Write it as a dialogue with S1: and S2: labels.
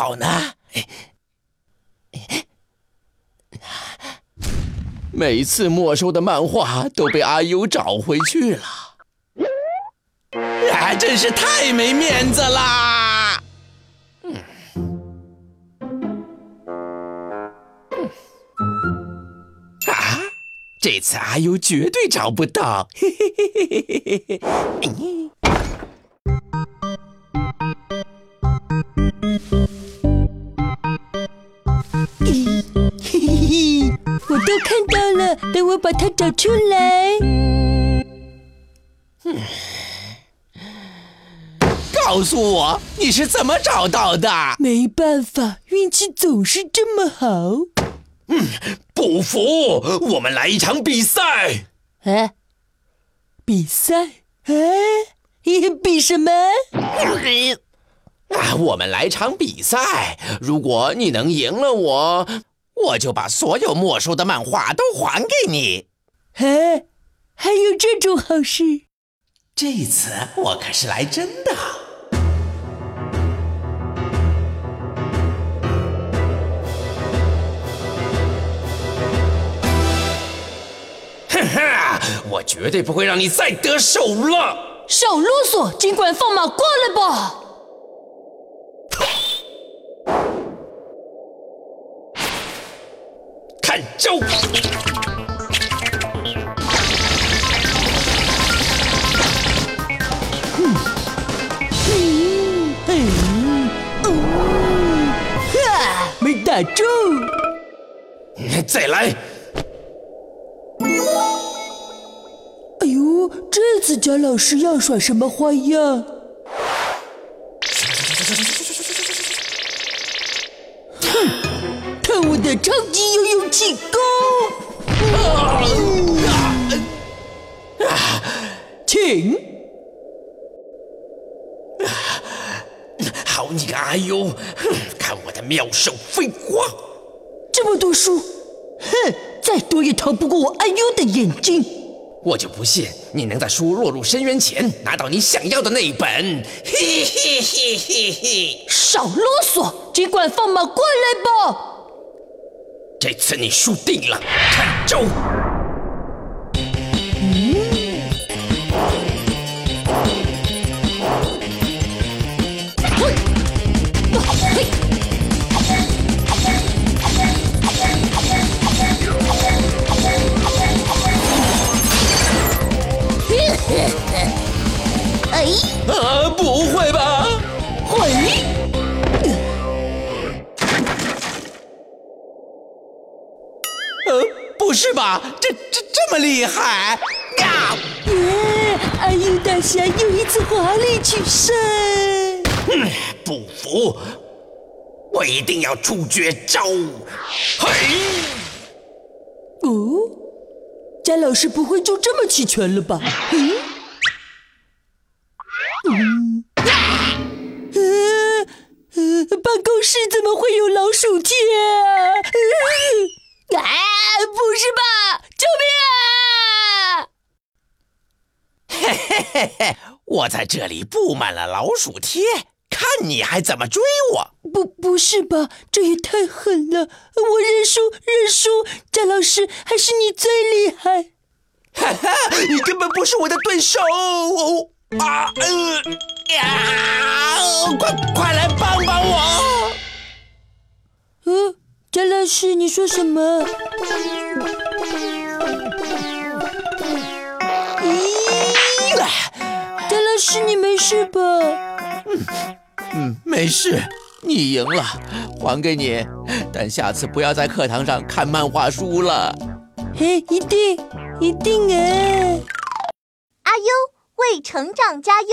S1: 好呢？每次没收的漫画都被阿优找回去了，啊，真是太没面子啦！啊，这次阿优绝对找不到，嘿嘿嘿嘿嘿嘿嘿。
S2: 等我把它找出来。
S1: 告诉我你是怎么找到的？
S2: 没办法，运气总是这么好。
S1: 嗯，不服，我们来一场比赛。
S2: 哎，比赛？哎，比什么？
S1: 啊，我们来场比赛。如果你能赢了我。我就把所有没收的漫画都还给你。
S2: 嘿，还有这种好事？
S1: 这次我可是来真的。哼哼，我绝对不会让你再得手了。
S2: 少啰嗦，尽管放马过来吧。
S1: 招！
S2: 嗯嗯嗯嗯，哈，没打中！
S1: 再来！
S2: 哎呦，这次贾老师要耍什么花样？我的超级游泳气功，请。
S1: 好你个阿优，看我的妙手飞花！
S2: 这么多书，哼，再多也逃不过我阿优的眼睛。
S1: 我就不信你能在书落入深渊前拿到你想要的那一本。嘿嘿嘿嘿嘿！
S2: 少啰嗦，尽管放马过来吧。
S1: 这次你输定了，看招！哎！啊，不会吧？不是吧？这这这么厉害呀！
S2: 耶！阿英大侠又一次华丽取胜。
S1: 嗯，不服，我一定要出绝招！嘿！
S2: 哦，詹老师不会就这么弃权了吧？嗯？嗯？呃，办公室怎么会有老鼠贴啊？啊！不是吧！救
S1: 命啊！嘿嘿嘿嘿，我在这里布满了老鼠贴，看你还怎么追我！
S2: 不，不是吧？这也太狠了！我认输，认输！贾老师，还是你最厉害！
S1: 哈哈，你根本不是我的对手！啊！呃呀！快快来帮帮我！
S2: 嗯。贾老师，你说什么？贾老师，你没事吧？
S1: 嗯嗯，没事，你赢了，还给你。但下次不要在课堂上看漫画书了。
S2: 嘿，一定，一定哎！
S3: 阿优为成长加油。